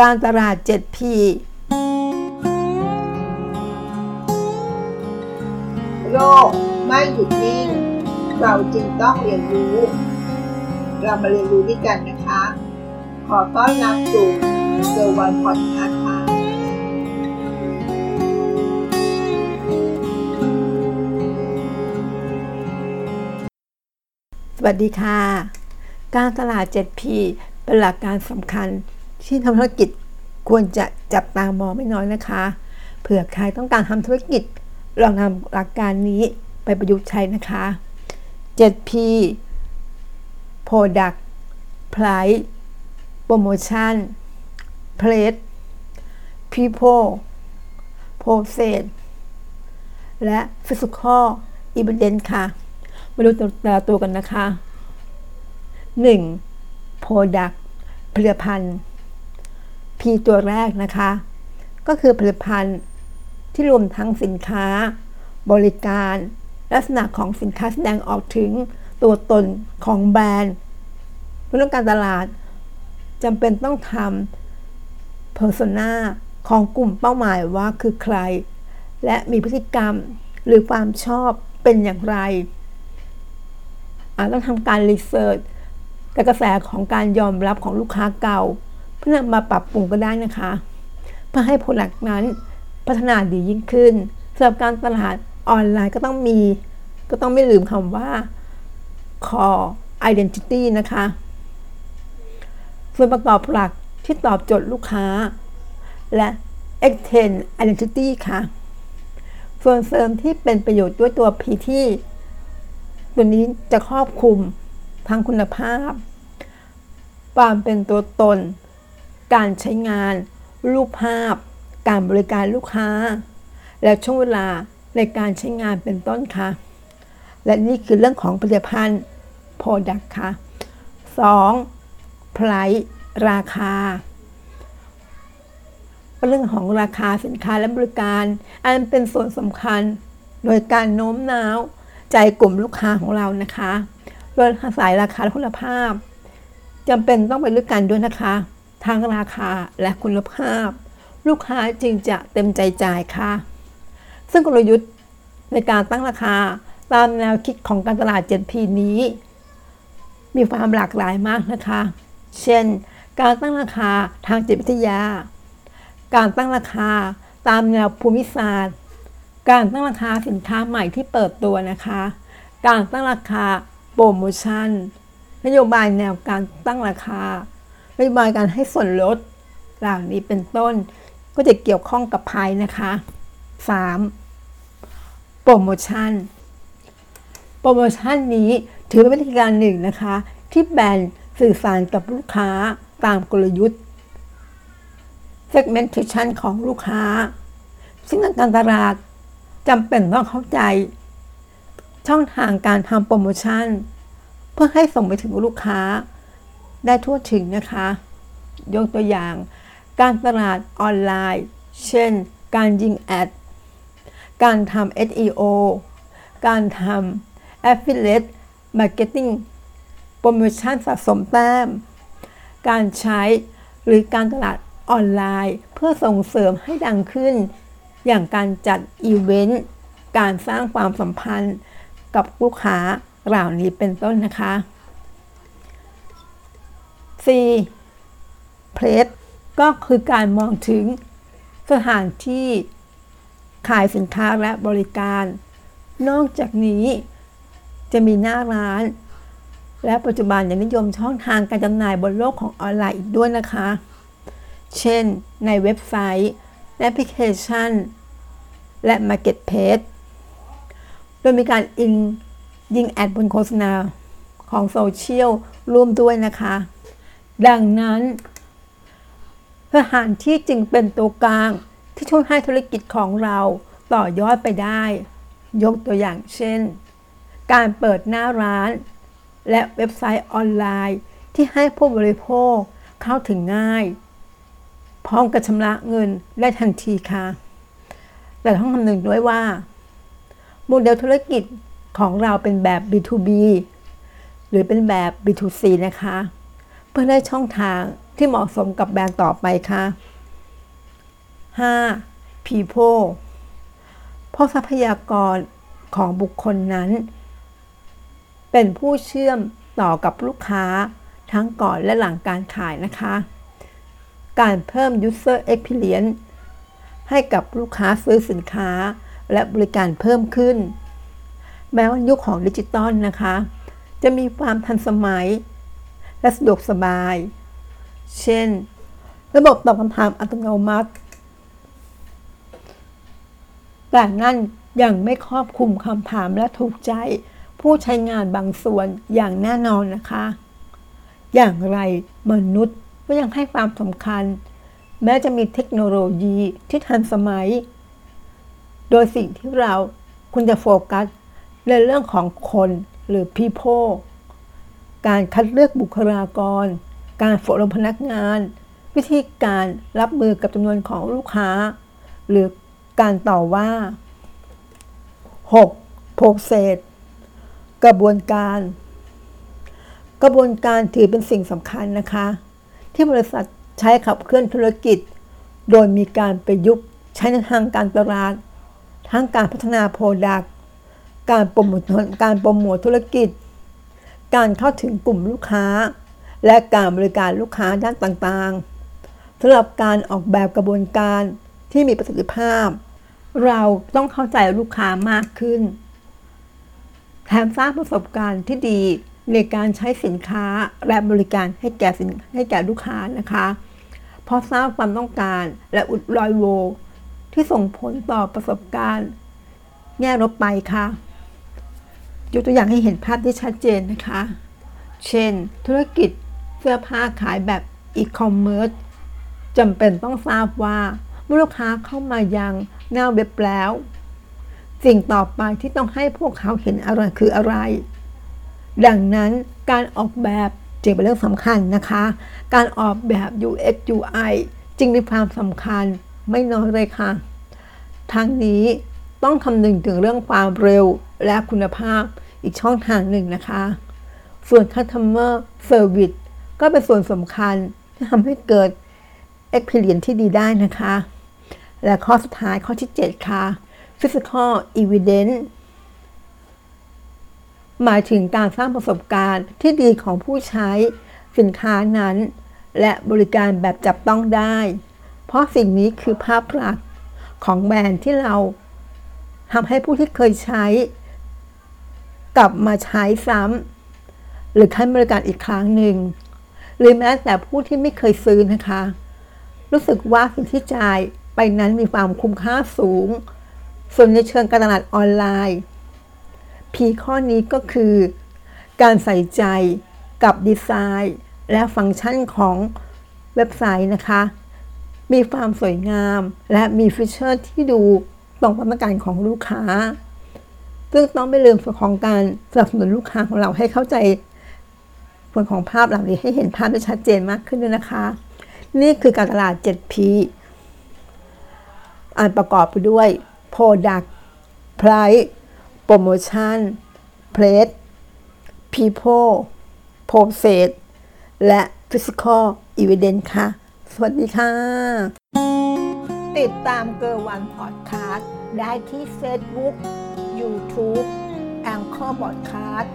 การตลาด 7P โลกไม่หยุดนิ่ง เราจึงต้องเรียนรู้ เรามาเรียนรู้ด้วยกันนะคะ ขอต้อนรับสู่เซอร์วันพอดคาส์ค่ะสวัสดีค่ะ การตลาด 7P เป็นหลักการสำคัญ ที่ทำธุรกิจควรจะจับตามองไม่น้อยนะคะ เผื่อใครต้องการทำธุรกิจ ลองนำหลักการนี้ไปประยุกต์ใช้นะคะ 7P Product Price Promotion Place People Process และ Physical Evidence ค่ะมาดูแต่ละตัวกันนะคะ 1. Product ผลิตภัณฑ์ P ตัวแรกนะคะ ก็คือผลิตภัณฑ์ที่รวมทั้งสินค้า บริการ ลักษณะของสินค้าแสดงออกถึงตัวตนของแบรนด์เรื่องการตลาดจำเป็นต้องทำ Persona ของกลุ่มเป้าหมายว่าคือใคร และมีพฤติกรรมหรือความชอบเป็นอย่างไรอาจต้องทำการรีเสิร์ชกับกระแสของการยอมรับของลูกค้าเก่า พื่อนำมาปรับปรุงก็ได้นะคะ เพื่อให้ผลลัพธ์นั้นพัฒนาดียิ่งขึ้นสำหรับการตลาดออนไลน์ก็ต้องมี ก็ต้องไม่ลืมคำว่า core identity นะคะ ส่วนประกอบหลักที่ตอบโจทย์ลูกค้า และ extend identity ค่ะ ส่วนเสริมที่เป็นประโยชน์ด้วยตัว P ที่ตัวนี้จะครอบคลุมทั้งคุณภาพ ความเป็นตัวตน การใช้งาน รูปภาพ การบริการลูกค้า และช่วงเวลาในการใช้งานเป็นต้นค่ะ และนี่คือเรื่องของผลิตภัณฑ์ Product ค่ะ 2. Price ราคา เรื่องของราคาสินค้าและบริการ อันเป็นส่วนสำคัญโดยการโน้มน้าวใจกลุ่มลูกค้าของเรานะคะ โดยอาศัยราคาและคุณภาพจำเป็นต้องไปด้วยกันด้วยนะคะ ทั้งราคาและคุณภาพ ลูกค้าจึงจะเต็มใจจ่ายค่ะ ซึ่งกลยุทธ์ในการตั้งราคาตามแนวคิดของการตลาด 7P นี้ มีความหลากหลายมากนะคะ เช่น การตั้งราคาทางจิตวิทยา การตั้งราคาตามแนวภูมิศาสตร์ การตั้งราคาสินค้าใหม่ที่เปิดตัวนะคะ การตั้งราคาโปรโมชั่น นโยบายแนวการตั้งราคา นโยบายการให้ส่วนลดเหล่านี้เป็นต้น ก็จะเกี่ยวข้องกับภายนะคะ 3. โปรโมชั่น โปรโมชั่นนี้ถือเป็นวิธีการหนึ่งนะคะ ที่แบรนด์สื่อสารกับลูกค้าตามกลยุทธ์ segmentation ของลูกค้า ซึ่งทางการตลาดจำเป็นต้องเข้าใจ ช่องทางการทำโปรโมชั่น เพื่อให้ส่งไปถึงลูกค้า ได้ทั่วถึงนะคะ ยกตัวอย่าง การตลาดออนไลน์ เช่น การยิงแอด การทำ SEO การทำ Affiliate Marketing โปรโมชั่นสะสมแต้ม การใช้หรือการตลาดออนไลน์ เพื่อส่งเสริมให้ดังขึ้น อย่างการจัดอีเวนต์ การสร้างความสัมพันธ์กับลูกค้าเหล่านี้เป็นต้นนะคะ C Place ก็คือการมองถึงสถานที่ขายสินค้าและบริการ นอกจากนี้จะมีหน้าร้าน และปัจจุบันยังนิยมช่องทางการจำหน่ายบนโลกของออนไลน์อีกด้วยนะคะ เช่น ในเว็บไซต์แอปพลิเคชัน และ Marketplace โดยมีการอิงยิงแอดบนโฆษณาของโซเชียลร่วมด้วยนะคะ ดังนั้นสถานที่จึงเป็นตัวกลางที่ช่วยให้ธุรกิจของเราต่อยอดไปได้ ยกตัวอย่างเช่น การเปิดหน้าร้าน และเว็บไซต์ออนไลน์ที่ให้ผู้บริโภคเข้าถึงง่าย พร้อมกับชำระเงินได้ทันทีค่ะ แต่ต้องคำนึงด้วยว่าโมเดลธุรกิจของเราเป็นแบบ B2B หรือเป็นแบบ B2C นะคะ เพื่อได้ช่องทางที่เหมาะสมกับแบรนด์ต่อไปค่ะ 5. people เพราะทรัพยากรของบุคคลนั้น เป็นผู้เชื่อมต่อกับลูกค้าทั้งก่อนและหลังการขายนะคะ การเพิ่ม user experience ให้กับลูกค้าซื้อสินค้าและบริการเพิ่มขึ้น แม้ว่ายุคของดิจิตอลนะคะ จะมีความทันสมัย และสะดวกสบาย เช่น ระบบตอบคำถามอัตโนมัติ แต่นั่นยังไม่ครอบคลุมคำถามและถูกใจ ผู้ใช้งานบางส่วนอย่างแน่นอนนะคะ อย่างไรมนุษย์ก็ยังให้ความสำคัญ แม้จะมีเทคโนโลยีที่ทันสมัย โดยสิ่งที่เราควรจะโฟกัสในเรื่องของคนหรือ people การคัดเลือกบุคลากร การฝึกอบรมพนักงาน วิธีการรับมือกับจำนวนของลูกค้า หรือการต่อว่า 6. process กระบวนการ กระบวนการถือเป็นสิ่งสำคัญนะคะ ที่บริษัทใช้ขับเคลื่อนธุรกิจ โดยมีการประยุกต์ใช้ในทางการตลาด ทั้งการพัฒนา product การโปรโมทการโปรโมทธุรกิจ การเข้าถึงกลุ่มลูกค้า และการบริการลูกค้าด้านต่างๆสำหรับการออกแบบกระบวนการที่มีประสิทธิภาพ เราต้องเข้าใจลูกค้ามากขึ้น แถมสร้างประสบการณ์ที่ดีในการใช้สินค้าและบริการให้แก่สินให้แก่ลูกค้านะคะเพราะทราบความต้องการและอุดรอยโว ที่ส่งผลต่อประสบการณ์ แง่ลบไปค่ะ ยกตัวอย่างให้เห็นภาพที่ชัดเจนนะคะ เช่น ธุรกิจเสื้อผ้าขายแบบอีคอมเมิร์ซจำเป็นต้องทราบว่าเมื่อลูกค้าเข้ามายังหน้าเว็บแล้ว สิ่งต่อไปที่ต้องให้พวกเขาเห็นอะไรคืออะไร ดังนั้นการออกแบบจึงเป็นเรื่องสำคัญนะคะ การออกแบบ UX UI จึงมีความสำคัญไม่น้อยเลยค่ะ ทั้งนี้ ต้องคำนึงถึงเรื่องความเร็วและคุณภาพอีกช่องทางหนึ่งนะคะ ส่วน Customer Service ก็เป็นส่วนสำคัญที่ทำให้เกิด Experience ที่ดีได้นะคะ และข้อสุดท้ายข้อที่ 7 ค่ะ Physical Evidence หมายถึงการสร้างประสบการณ์ที่ดีของผู้ใช้สินค้านั้น และบริการแบบจับต้องได้ เพราะสิ่งนี้คือภาพลักษณ์ของแบรนด์ที่เรา ทำให้ผู้ที่เคยใช้ กลับมาใช้ซ้ำหรือใช้บริการอีกครั้งหนึ่งหรือแม้แต่ผู้ที่ไม่เคยซื้อนะคะ รู้สึกว่าสิ่งที่จ่ายไปนั้นมีความคุ้มค่าสูง ส่วนในเชิงการตลาดออนไลน์ พีข้อนี้ก็คือ การใส่ใจกับดีไซน์ และฟังก์ชันของเว็บไซต์นะคะ มีความสวยงามและมีฟีเจอร์ที่ดู ตรงความต้องการของลูกค้า ซึ่งต้องไม่ลืมส่วนของการสนับสนุนลูกค้าของเราให้เข้าใจผลของภาพเหล่านี้ให้เห็นภาพได้ชัดเจนมากขึ้นด้วยนะคะ นี่คือการตลาด 7P อันประกอบไปด้วย Product Price Promotion Place People Process และ Physical Evidence ค่ะ สวัสดีค่ะ ติดตามเกอร์วันพอดคาสต์ได้ที่เฟซบุ๊กยูทูบแองเกอร์พอดคาสต์